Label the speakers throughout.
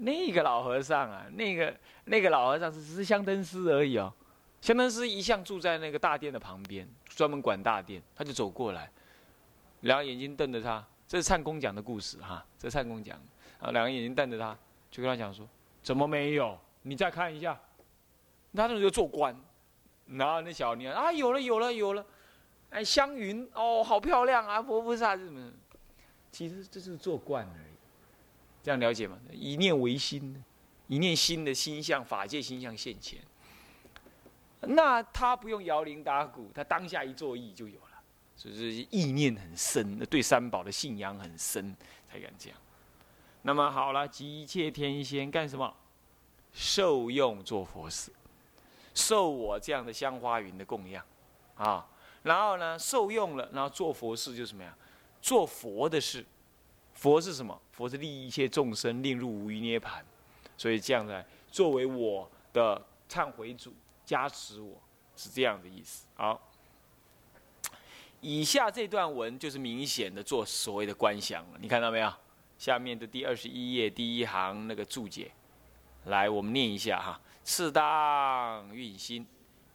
Speaker 1: 那个老和尚啊，那个那个老和尚是只是香灯师而已哦。香灯师一向住在那个大殿的旁边，专门管大殿。他就走过来，两个眼睛瞪着他。这是灿公讲的故事哈，这是灿公讲。啊，两个眼睛瞪着他，就跟他讲说：“怎么没有？你再看一下。”他那就做官，然后那小娘啊，有了有了有了，哎，香云哦，好漂亮啊，佛菩萨是什么？其实这是做官而已，这样了解吗？一念为心，一念心的心相，法界心相现前。那他不用摇铃打鼓，他当下一作意就有了，所以是意念很深，对三宝的信仰很深，才敢这样。那么好了，集一切天仙干什么？受用做佛事，受我这样的香花云的供养，啊，然后呢，受用了，然后做佛事就什么呀？做佛的事。佛是什么？佛是利益一切众生，令入无余涅盘。所以这样的，作为我的忏悔主。加持我是这样的意思。好，以下这段文就是明显的做所谓的观想了。你看到没有？下面的第二十一页第一行那个注解，来，我们念一下哈。次当运心，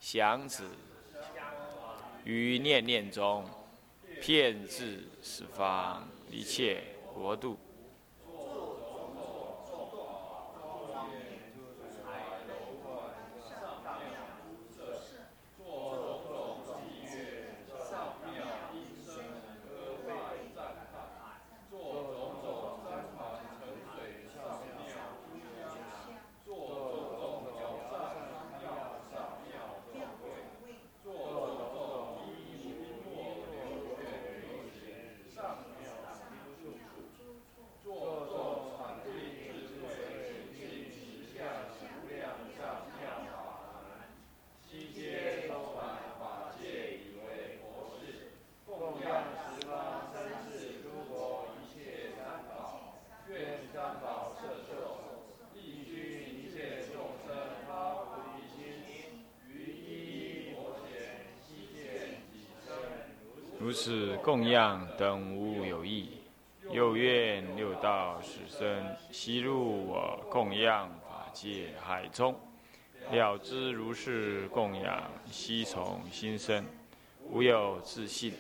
Speaker 1: 想子于念念中，遍至十方一切国度。如此供养等无有异，又愿六道使生悉入我供养法界海中，了知如是供养悉从心生，无有自信。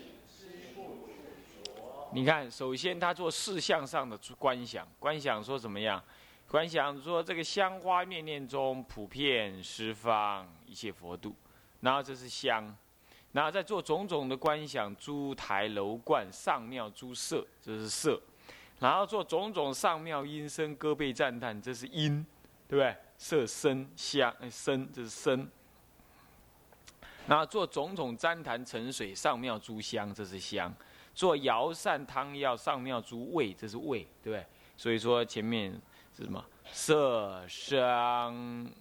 Speaker 1: 你看，首先他做事相上的观想，观想说怎么样？观想说这个香花念念中普遍十方一切佛度，然后这是香。然后再做种种的观想，诸台楼观上庙诸色，这是色；然后做种种上庙音声歌贝赞叹，这是音，对不对？色声香声，这是声。然后做种种旃檀沉水上庙诸香，这是香；做摇扇汤药上庙诸味，这是味，对不对？所以说前面是什么？色香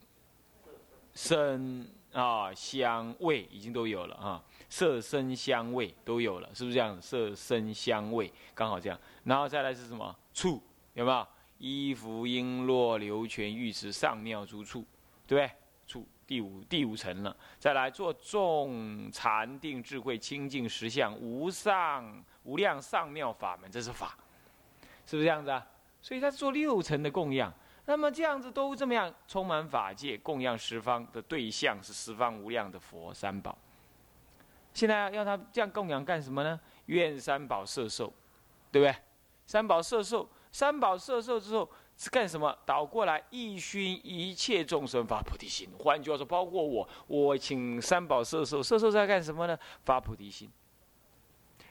Speaker 1: 声。啊，香味已经都有了啊，色声香味都有了，是不是这样？色声香味刚好这样，然后再来是什么？处有没有？衣服璎珞流泉玉池上妙诸处，对不对？处第五第五层了。再来做众禅定智慧清净实相无上无量上妙法门，这是法，是不是这样子啊？所以他做六层的供养。那么这样子都这么样，充满法界供养十方的对象是十方无量的佛三宝。现在要他这样供养干什么呢？愿三宝摄受，对不对？三宝摄受，三宝摄受之后是干什么？倒过来一熏一切众生发菩提心。换句话说，包括我，我请三宝摄受，摄受在干什么呢？发菩提心。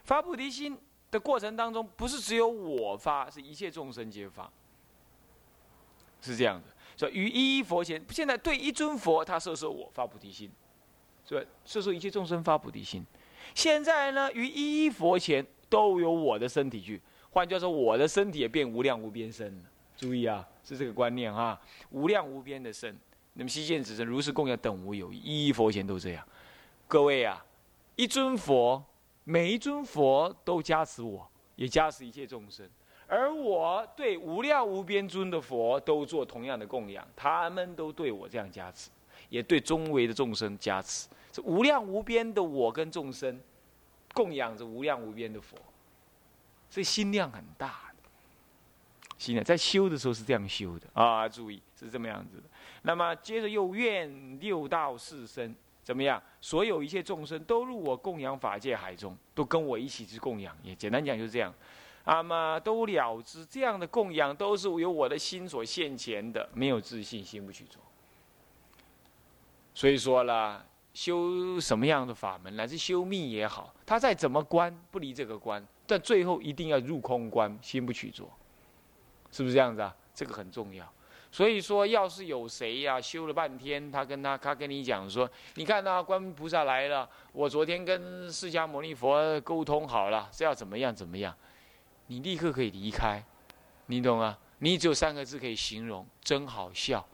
Speaker 1: 发菩提心的过程当中，不是只有我发，是一切众生皆发。是这样的，说于一一佛前，现在对一尊佛，他摄受我发菩提心，是吧？摄受一切众生发菩提心。现在呢，于一一佛前都有我的身体去，换句话说，我的身体也变无量无边身了。注意啊，是这个观念啊，无量无边的身。那么西见子身如是供养等无有，一一佛前都这样。各位啊，一尊佛，每一尊佛都加持我，也加持一切众生。而我对无量无边尊的佛都做同样的供养，他们都对我这样加持，也对中维的众生加持。这无量无边的我跟众生供养着无量无边的佛，所以心量很大，心量，在修的时候是这样修的啊，注意是这么样子的。那么接着又愿六道四生怎么样？所有一切众生都入我供养法界海中，都跟我一起去供养。也简单讲就是这样。那么都了知这样的供养都是由我的心所现前的，没有自信心不去做。所以说了，修什么样的法门，乃至修密也好，他再怎么关不离这个关，但最后一定要入空关，心不去做，是不是这样子啊？这个很重要。所以说，要是有谁呀修了半天，他跟他他跟你讲说，你看呐，观音菩萨来了，我昨天跟释迦牟尼佛沟通好了，是要怎么样怎么样，你立刻可以离开，你懂吗？你只有三个字可以形容，真好笑，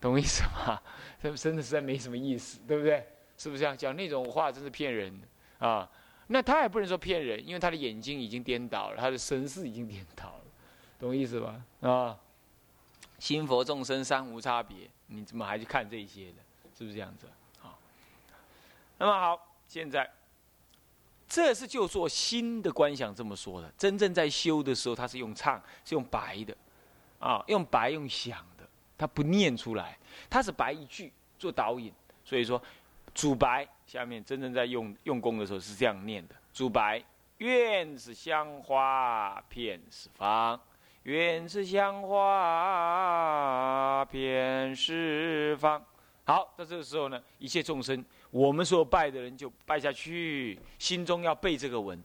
Speaker 1: 懂我意思吗？这真的实在没什么意思，对不对？是不是这样讲那种话，真是骗人啊！那他也不能说骗人，因为他的眼睛已经颠倒了，他的身世已经颠倒了，懂我意思吧？啊！心佛众生三无差别，你怎么还去看这些的？是不是这样子？好，那么好，现在这是就做心的观想这么说的。真正在修的时候，他是用唱，是用白的，啊，用白用想的，他不念出来，他是白一句做导引。所以说，主白下面真正在用用功的时候是这样念的：主白，愿是香花遍十方。愿是香花遍十方。好，在这个时候呢，一切众生，我们所拜的人就拜下去，心中要背这个文，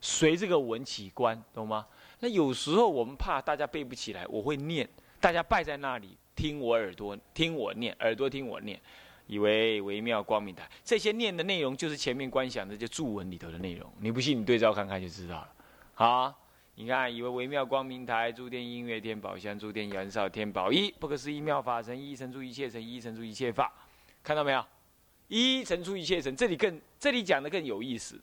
Speaker 1: 随这个文起观，懂吗？那有时候我们怕大家背不起来，我会念，大家拜在那里，听我耳朵听我念，耳朵听我念，以为微妙光明台。这些念的内容就是前面观想的这注文里头的内容。你不信，你对照看看就知道了。好。你看，以为微妙光明台，诸天音乐天宝香，诸天燃烧天宝一，不可思议妙法神，一成出一切神，一成出一切法，看到没有？一成出一切成，这里更这里讲的更有意思。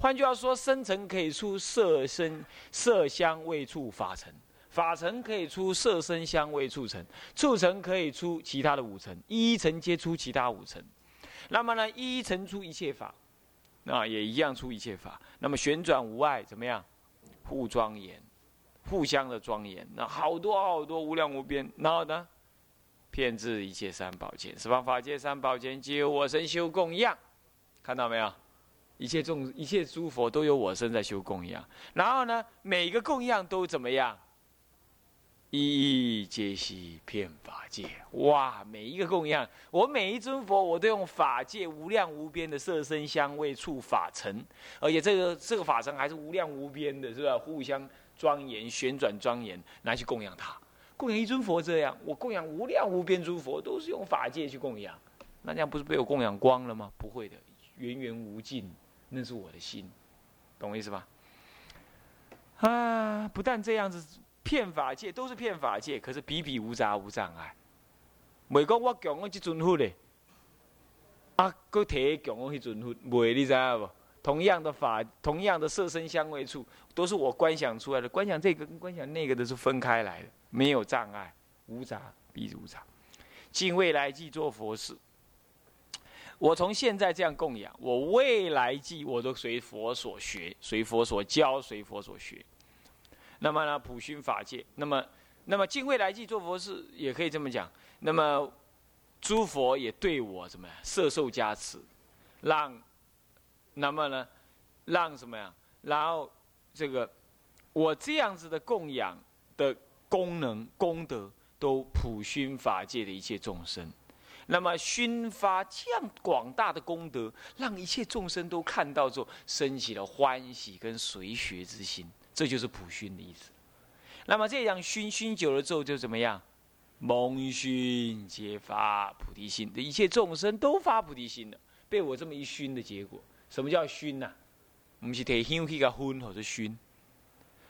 Speaker 1: 换句话说，生成可以出色身色香味触法成，法成可以出色身香味触成，触成可以出其他的五层，一层皆出其他五层。那么呢，一成出一切法，那也一样出一切法。那么旋转无碍，怎么样？互庄严，互相的庄严，那好多好多无量无边，然后呢，骗至一切三宝前，十方法界三宝前，皆有我身修供养，看到没有？一切众一切诸佛都有我身在修供养，然后呢，每一个供养都怎么样？一一皆悉遍法界，哇！每一个供养，我每一尊佛，我都用法界无量无边的色身香味触法尘，而且这个这个法尘还是无量无边的，是吧？互相庄严、旋转庄严，拿去供养他。供养一尊佛这样，我供养无量无边诸佛，都是用法界去供养，那这样不是被我供养光了吗？不会的，源源无尽，那是我的心，懂我意思吧？啊，不但这样子。骗法界都是骗法界，可是比比无杂无障碍。未讲我讲我这尊佛嘞，啊，搁提讲我迄尊佛，未你知影不？同样的法，同样的色身香味触，都是我观想出来的。观想这个跟观想那个都是分开来的，没有障碍，无杂，必无杂。尽未来即做佛事。我从现在这样供养，我未来即我都随佛所学，随佛所教，随佛所学。那么呢，普熏法界，那么，那么敬未来际做佛事，也可以这么讲。那么，诸佛也对我怎么样，摄受加持，让，那么呢，让什么呀？然后这个，我这样子的供养的功能功德，都普熏法界的一切众生。那么熏发这样广大的功德，让一切众生都看到之后，升起了欢喜跟随学之心。这就是普熏的意思。那么这样熏熏久了之后，就怎么样？蒙熏皆发菩提心，一切众生都发菩提心了。被我这么一熏的结果，什么叫熏呐？不是提香去个熏或者熏，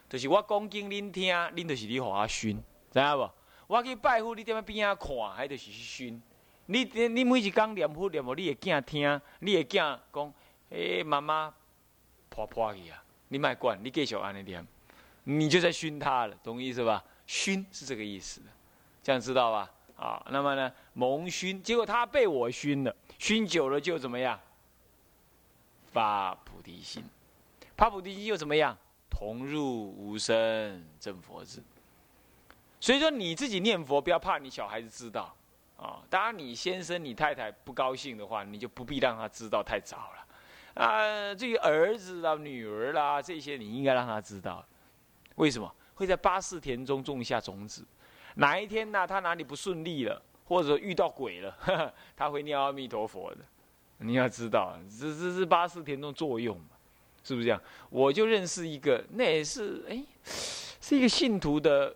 Speaker 1: 就是我讲经恁听，恁就是你互我熏，知影不？我去拜佛，你踮边仔看，还就是去熏。你你每一工念佛念佛，你会囝听，你会囝讲，诶，妈妈破破去啊！你卖管，你继续安尼念，你就在熏他了，懂意思吧？熏是这个意思，这样知道吧？啊，那么呢，蒙熏，结果他被我熏了，熏久了就怎么样？发菩提心，发菩提心又怎么样？同入无生正佛智，所以说你自己念佛，不要怕你小孩子知道啊。当然，你先生、你太太不高兴的话，你就不必让他知道太早了。啊，至于儿子啦、女儿啦这些，你应该让他知道。为什么会在八四田中种下种子？哪一天呢？他哪里不顺利了，或者遇到鬼了，他会念阿弥陀佛的。你要知道，这这是八四田中作用嘛？是不是这样？我就认识一个，那也是哎，是一个信徒的，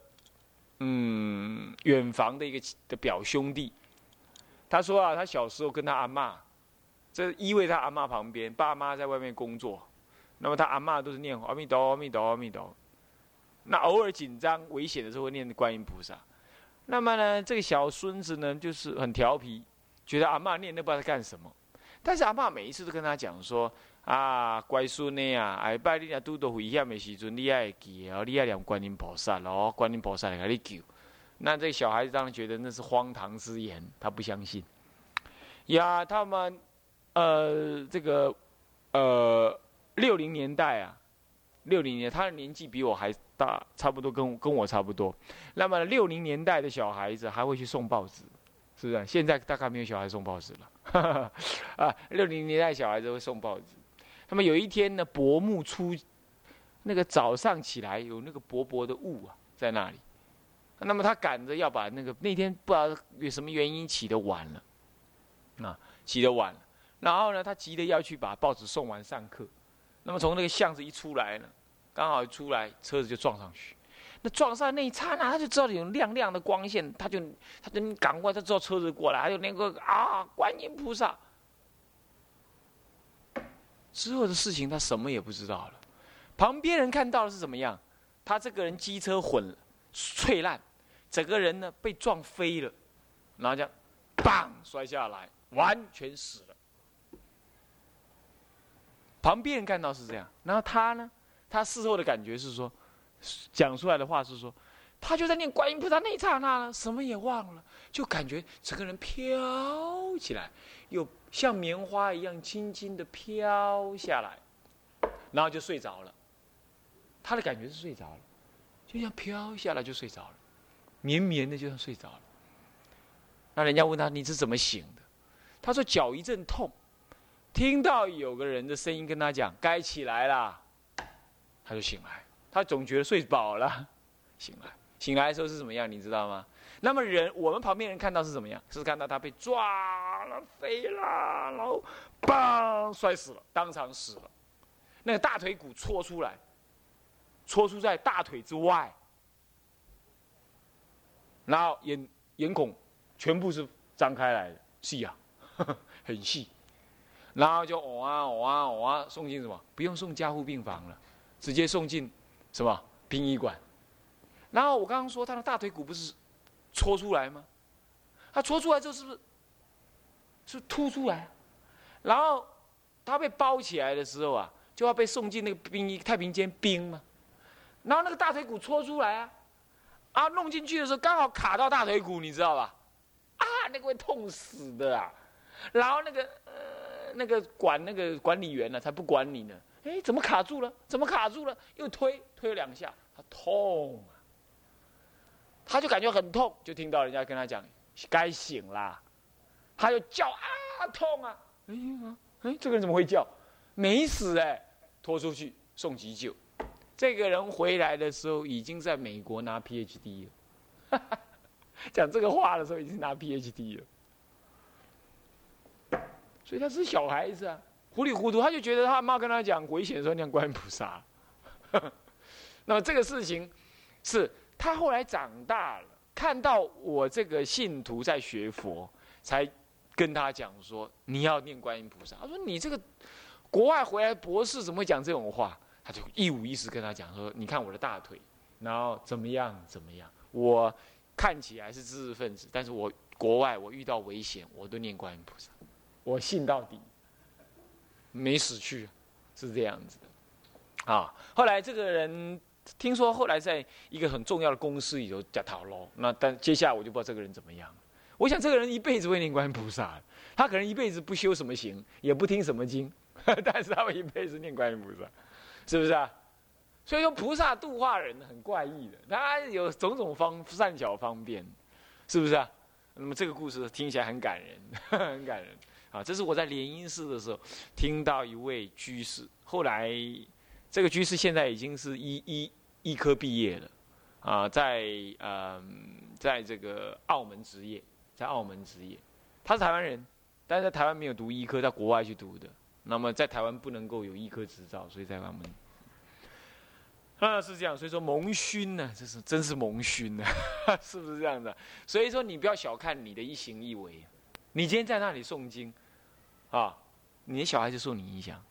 Speaker 1: 嗯，远房的一个的表兄弟。他说啊，他小时候跟他阿妈。这依偎他阿妈旁边，爸妈在外面工作，那么他阿妈都是念阿弥陀阿弥陀阿弥陀。那偶尔紧张危险的时候会念观音菩萨。那么呢，这个小孙子呢就是很调皮，觉得阿妈念那不知道在干什么。但是阿妈每一次都跟他讲说：“啊，乖孙呢呀，下拜你啊拄到危险的时阵，你爱记哦，你爱念观音菩萨咯，观音菩萨来给你救。”那这个小孩子当然觉得那是荒唐之言，他不相信。呀，他们。呃，这个，呃，六零年代啊，六零年，他的年纪比我还大，差不多跟跟我差不多。那么六零年代的小孩子还会去送报纸，是不是？现在大概没有小孩送报纸了。啊，六零年代小孩子会送报纸。那么有一天呢，薄暮初，那个早上起来有那个薄薄的雾啊，在那里。那么他赶着要把那个那天不知道有什么原因起得晚了，啊，起得晚了。然后呢，他急着要去把报纸送完上课。那么从那个巷子一出来呢，刚好一出来，车子就撞上去。那撞上那一刹那，他就知道有亮亮的光线，他就他就赶快，他知道车子过来，还有那个啊，观音菩萨。之后的事情他什么也不知道了。旁边人看到的是怎么样？他这个人机车混了碎烂，整个人呢被撞飞了，然后这样，砰摔下来，完全死了。旁边人看到是这样，然后他呢？他事后的感觉是说，讲出来的话是说，他就在念观音菩萨那一刹那呢，什么也忘了，就感觉整个人飘起来，又像棉花一样轻轻的飘下来，然后就睡着了。他的感觉是睡着了，就像飘下来就睡着了，绵绵的就像睡着了。那人家问他你是怎么醒的？他说脚一阵痛。听到有个人的声音跟他讲：“该起来了。”他就醒来。他总觉得睡饱了，醒来。醒来的时候是怎么样？你知道吗？那么人，我们旁边人看到是怎么样？是看到他被抓了、飞了，然后嘣摔死了，当场死了。那个大腿骨戳出来，戳出在大腿之外，然后眼眼孔全部是张开来的，细啊，很细。然后就哦啊哦啊哦啊，送进什么？不用送加护病房了，直接送进什么殡仪馆。然后我刚刚说他的大腿骨不是戳出来吗？他戳出来之后是不是是凸出来？然后他被包起来的时候啊，就要被送进那个殡仪太平间冰嘛。然后那个大腿骨戳出来啊，啊弄进去的时候刚好卡到大腿骨，你知道吧？啊，那个会痛死的啊！然后那个呃。那个管那个管理员呢，才不管你呢。哎，怎么卡住了？怎么卡住了？又推推了两下，他痛，他就感觉很痛，就听到人家跟他讲该醒啦，他就叫啊痛啊，哎呀，哎，这个人怎么会叫？没死哎，拖出去送急救。这个人回来的时候已经在美国拿 PhD 了，讲这个话的时候已经拿 PhD 了。所以他是小孩子啊，糊里糊涂，他就觉得他妈跟他讲危险的时候念观音菩萨。那么这个事情，是他后来长大了，看到我这个信徒在学佛，才跟他讲说你要念观音菩萨。他说你这个国外回来博士怎么会讲这种话？他就一五一十跟他讲说，你看我的大腿，然后怎么样怎么样，我看起来是知识分子，但是我国外我遇到危险，我都念观音菩萨。我信到底，没死去，是这样子的，啊！后来这个人听说，后来在一个很重要的公司里头叫讨喽。那但接下来我就不知道这个人怎么样。我想这个人一辈子会念观音菩萨，他可能一辈子不修什么行，也不听什么经，但是他会一辈子念观音菩萨，是不是啊？所以说菩萨度化人很怪异的，他有种种方善巧方便，是不是啊？那么这个故事听起来很感人，很感人啊！这是我在莲因寺的时候听到一位居士，后来这个居士现在已经是医医医科毕业了啊，在嗯，在这个澳门执业，在澳门执业，他是台湾人，但是在台湾没有读医科，在国外去读的。那么在台湾不能够有医科执照，所以在澳门。啊，是这样，所以说蒙熏呢，这是真是蒙熏呢，是不是这样的？所以说你不要小看你的一行一为，你今天在那里诵经，啊，你的小孩子受你影响，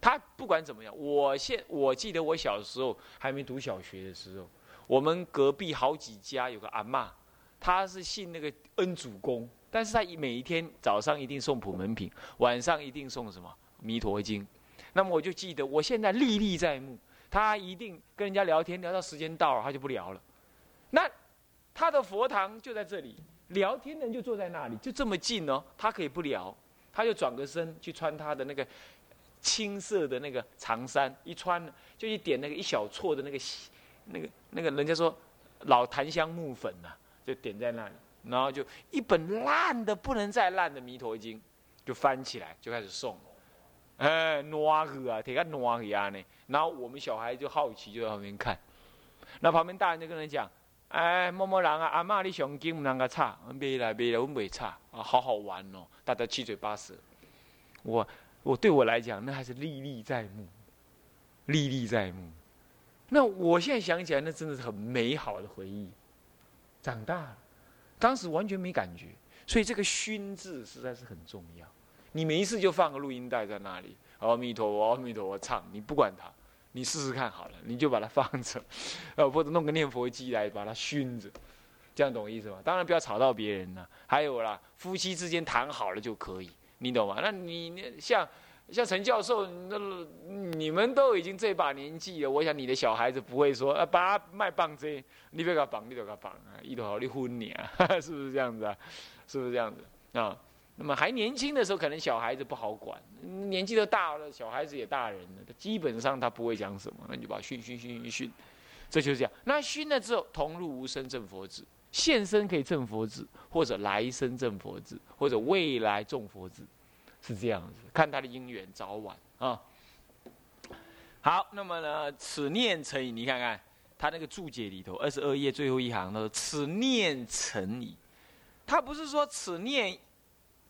Speaker 1: 他不管怎么样，我现我记得我小时候还没读小学的时候，我们隔壁好几家有个阿妈，她是信那个恩主公，但是她每一天早上一定送普门品，晚上一定送什么弥陀经，那么我就记得我现在历历在目。他一定跟人家聊天，聊到时间到了，他就不聊了。那他的佛堂就在这里，聊天的人就坐在那里，就这么近哦。他可以不聊，他就转个身去穿他的那个青色的那个长衫，一穿就一点那个一小撮的那个那个那个人家说老檀香木粉呐，就点在那里，然后就一本烂的不能再烂的《弥陀经》就翻起来，就开始诵。哎，挪去啊，提个挪去啊呢。然后我们小孩就好奇，就在旁边看。那旁边大人就跟人讲：“哎，某某人啊，阿妈你上经唔能够差，别来别来，我袂差啊，好好玩哦，大家七嘴八舌。”我我对我来讲，那还是历历在目，历历在目。那我现在想起来，那真的是很美好的回忆。长大了，当时完全没感觉，所以这个“熏”字实在是很重要。你没事就放个录音带在那里，阿弥陀佛，阿弥陀佛，唱，你不管它，你试试看好了，你就把它放着，呃，或者弄个念佛机来把它熏着，这样懂我意思吗？当然不要吵到别人了。还有啦，夫妻之间谈好了就可以，你懂吗？那你像像陈教授，那你们都已经这把年纪了，我想你的小孩子不会说啊，把卖棒子，你别给他绑，你别给他绑啊，一头好你昏你啊，是不是这样子啊？是不是这样子啊？那么还年轻的时候，可能小孩子不好管；年纪都大了，小孩子也大人了，基本上他不会讲什么，那你就把训训训训训，这就是这样。那训了之后，同入无生正佛子，现身可以正佛子，或者来生正佛子，或者未来种佛子，是这样子。看他的因缘早晚啊。好，那么呢，此念成矣。你看看他那个注解里头，二十二页最后一行，他说：“此念成矣。”他不是说此念。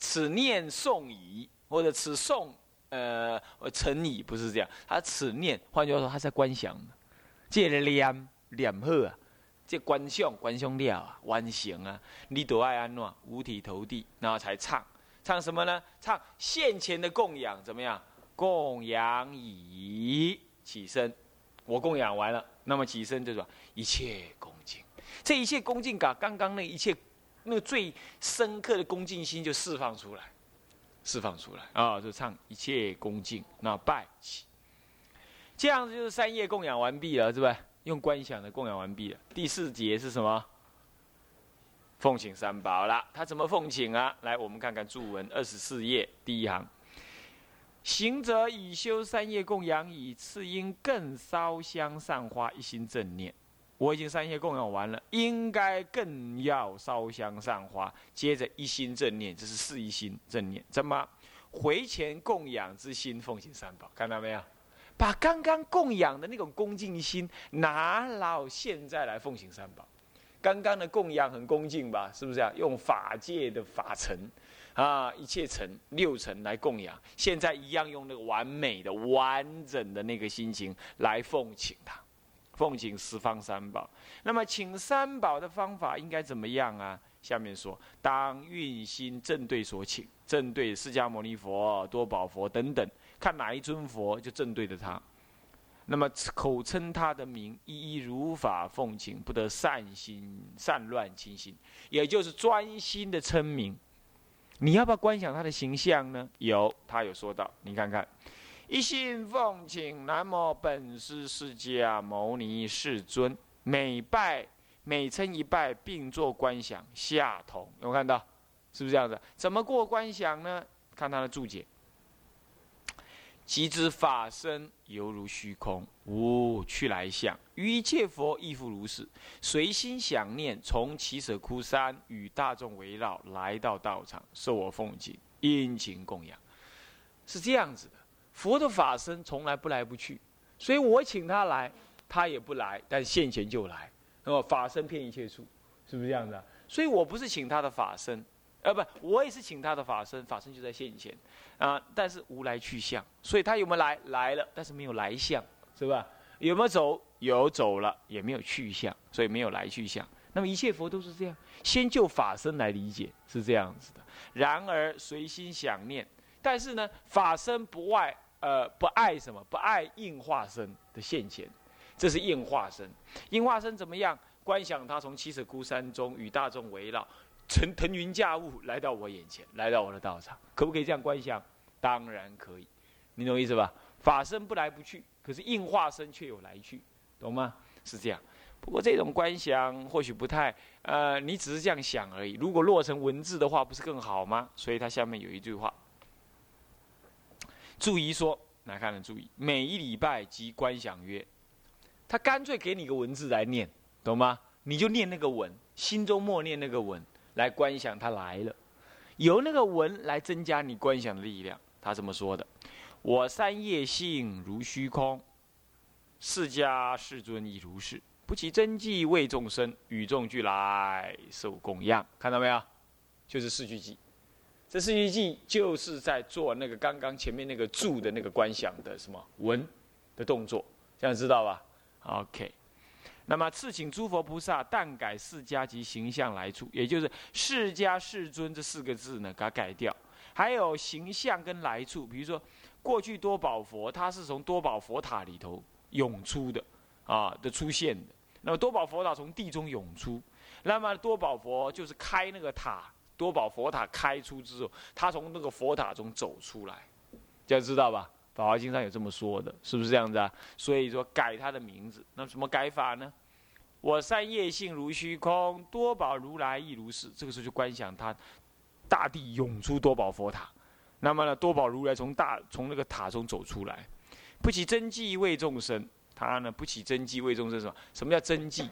Speaker 1: 此念诵矣，或者此诵呃成矣，不是这样。他此念，换句话说，他在观想，借了念念好啊，这观想观想了啊，完成啊，你都爱安怎五体投地，然后才唱，唱什么呢？唱现前的供养怎么样？供养已起身，我供养完了，那么起身就说一切恭敬，这一切恭敬感，刚刚那一切。那个最深刻的恭敬心就释放出来，释放出来啊！就唱一切恭敬，那拜起，这样子就是三业供养完毕了，是吧？用观想的供养完毕了。第四节是什么？奉请三宝了。他怎么奉请啊？来，我们看看注文二十四页第一行：行者已修三业供养以，次应更烧香上花，一心正念。我已经三业供养完了，应该更要烧香上花，接着一心正念，这是四一心正念。怎么回前供养之心奉行三宝？看到没有？把刚刚供养的那种恭敬心拿到现在来奉行三宝。刚刚的供养很恭敬吧？是不是啊？用法界的法尘啊，一切尘六尘来供养，现在一样用那个完美的、完整的那个心情来奉请他。奉请十方三宝，那么请三宝的方法应该怎么样啊？下面说，当运心正对所请，正对释迦牟尼佛、多宝佛等等，看哪一尊佛就正对着他。那么口称他的名，一一如法奉请，不得善心善乱清心，也就是专心的称名。你要不要观想他的形象呢？有，他有说到，你看看。一心奉请南无本师释迦牟尼世尊，每拜每称一拜，并作观想下同。有看到？是不是这样子？怎么过观想呢？看他的注解：即知法身犹如虚空，无去来相。于一切佛亦复如是。随心想念，从起舍窟山与大众围绕，来到道场，受我奉请，殷勤供养。是这样子的。佛的法身从来不来不去，所以我请他来，他也不来，但现前就来。那么法身遍一切处，是不是这样子？所以我不是请他的法身。呃，不，我也是请他的法身，法身就在现前，啊，但是无来去相，所以他有没有来？来了，但是没有来相，是吧？有没有走？有走了，也没有去相，所以没有来去相。那么一切佛都是这样，先就法身来理解，是这样子的。然而随心想念，但是呢，法身不外，呃，不爱什么？不爱应化身的现前，这是应化身。应化身怎么样？观想他从七尺孤山中与大众围绕。乘腾云驾雾来到我眼前，来到我的道场，可不可以这样观想？当然可以，你懂意思吧？法身不来不去，可是应化身却有来去，懂吗？是这样。不过这种观想或许不太，呃，你只是这样想而已。如果落成文字的话，不是更好吗？所以它下面有一句话，注意说，来看了注意，每一礼拜即观想曰，他干脆给你个文字来念，懂吗？你就念那个文，心中默念那个文。来观想他来了，由那个文来增加你观想的力量。他这么说的：“我三业性如虚空，释迦世尊亦如是，不其真迹为众生，与众俱来受供养。”看到没有？就是四句偈。这四句偈就是在做那个刚刚前面那个住的那个观想的什么文的动作，这样知道吧？OK。那么赐请诸佛菩萨，但改释迦及形象来处，也就是释迦世尊这四个字呢，给它改掉。还有形象跟来处，比如说过去多宝佛，它是从多宝佛塔里头涌出的，啊的出现的。那么多宝佛塔从地中涌出，那么多宝佛就是开那个塔，多宝佛塔开出之后，他从那个佛塔中走出来，这样知道吧？法华经上有这么说的，是不是这样子啊？所以说改他的名字，那什么改法呢？我三业性如虚空，多宝如来亦如是。这个时候就观想他，大地涌出多宝佛塔，那么呢，多宝如来从大从那个塔中走出来，不起真迹为众生。他呢不起真迹为众生什么？什么叫真迹？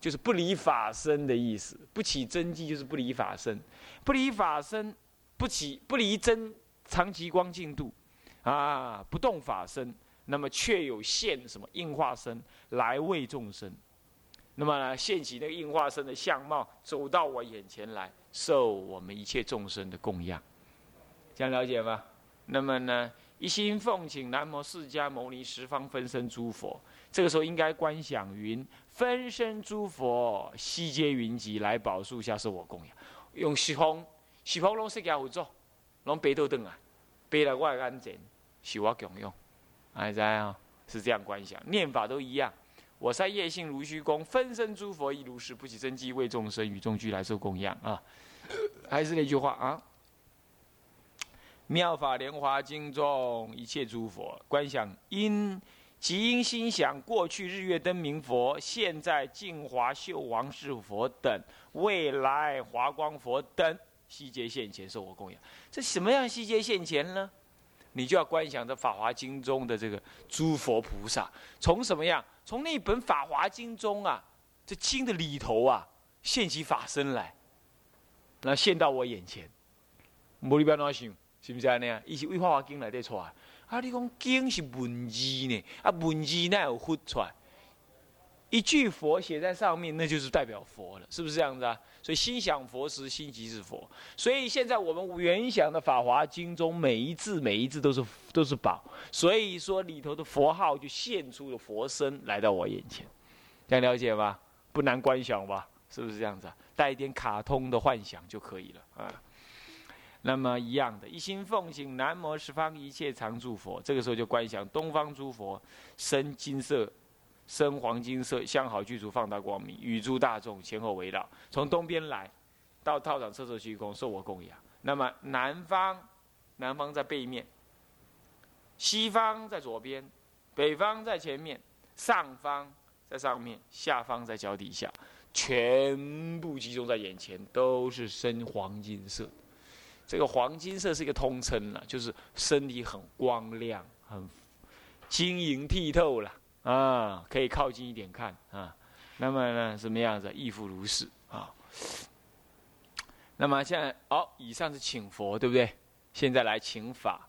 Speaker 1: 就是不离法身的意思。不起真迹就是不离法身，不离法身，不起不离真长极光净度。啊，不动法身，那么却有现什么应化身来为众生，那么呢，现起那个应化身的相貌，走到我眼前来，受我们一切众生的供养，这样了解吗？那么呢，一心奉请南无释迦牟尼十方分身诸佛，这个时候应该观想云分身诸佛悉皆云集来宝树下受我供养，用十方十方拢释迦佛做，拢北斗灯啊，背来我安前。许我供用，还在啊？是这样观想，念法都一样。我在业性如虚空，分身诸佛亦如是，不起真迹为众生，与众俱来受供养啊！还是那句话啊，《妙法莲华经》中一切诸佛观想，因即因心想过去日月灯明佛，现在净华秀王世佛等，未来华光佛等，悉皆现前受我供养。这什么样悉皆现前呢？你就要观想着《法华经》中的这个诸佛菩萨，从什么样？从那本《法华经》中啊，这经的里头啊，现起法身来，那现到我眼前。无你不要那想，是不是安尼啊？伊是为《法华经》来得出来。啊，你讲经是文字呢？啊，文字那有发出来？一句佛写在上面，那就是代表佛了，是不是这样子啊？所以心想佛时，心即是佛。所以现在我们原想的《法华经》中，每一字每一字都是都是宝。所以说里头的佛号就现出了佛身来到我眼前，这样了解吗？不难观想吧？是不是这样子啊？带一点卡通的幻想就可以了啊。那么一样的，一心奉请南无十方一切常住佛，这个时候就观想东方诸佛身金色。深黄金色，相好具足，放大光明，与诸大众前后围绕，从东边来，到道场彻彻虚空，受我供养。那么南方，南方在背面，西方在左边，北方在前面，上方在上面，下方在脚底下，全部集中在眼前，都是深黄金色。这个黄金色是一个通称了，就是身体很光亮很晶莹剔透了啊，可以靠近一点看啊。那么呢，什么样子？亦复如是啊。那么现在，好，以上是请佛，对不对？现在来请法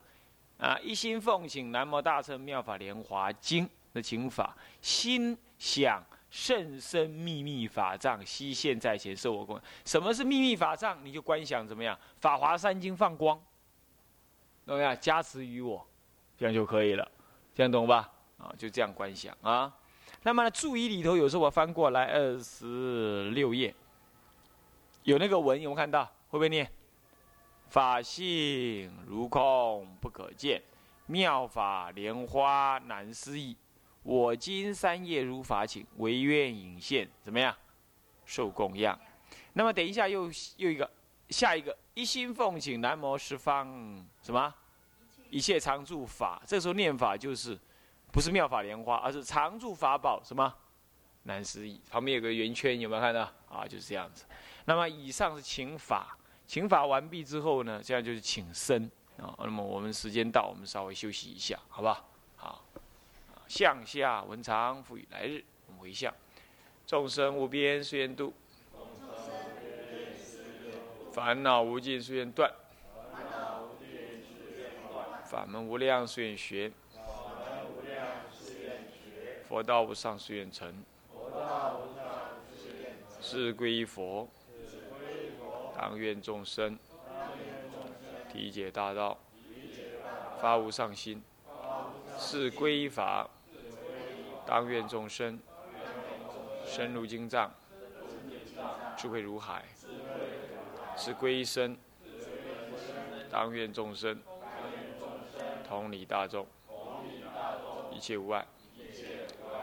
Speaker 1: 啊，一心奉请南无大乘妙法莲华经的请法，心想甚深秘密法藏悉现在前受我供。什么是秘密法藏？你就观想怎么样？法华三经放光，怎么样？加持于我，这样就可以了。这样懂吧？啊，就这样观想啊。那么注意里头，有时候我翻过来二十六页，有那个文有没有看到？会不会念？法性如空不可见，妙法莲花难思议。我今三业如法请，唯愿引现，怎么样？受供养。那么等一下又又一个，下一个一心奉请南无十方什么？一切常住法。这时候念法就是。不是妙法莲花，而是常住法宝，什么难思议？旁边有个圆圈，有没有看到？啊，就是这样子。那么以上是请法，请法完毕之后呢，这样就是请身啊。那么我们时间到，我们稍微休息一下，好不好？好。向下文长赋予来日，我们回向。众生无边誓愿度，烦恼无尽誓愿断，法门无量誓愿学。佛道无上誓愿成，是归依佛，当愿众生。体解大道，发无上心，是归依法，当愿众生。深入经藏，智慧如海，是归依身，当愿众生。同理大众，一切无碍。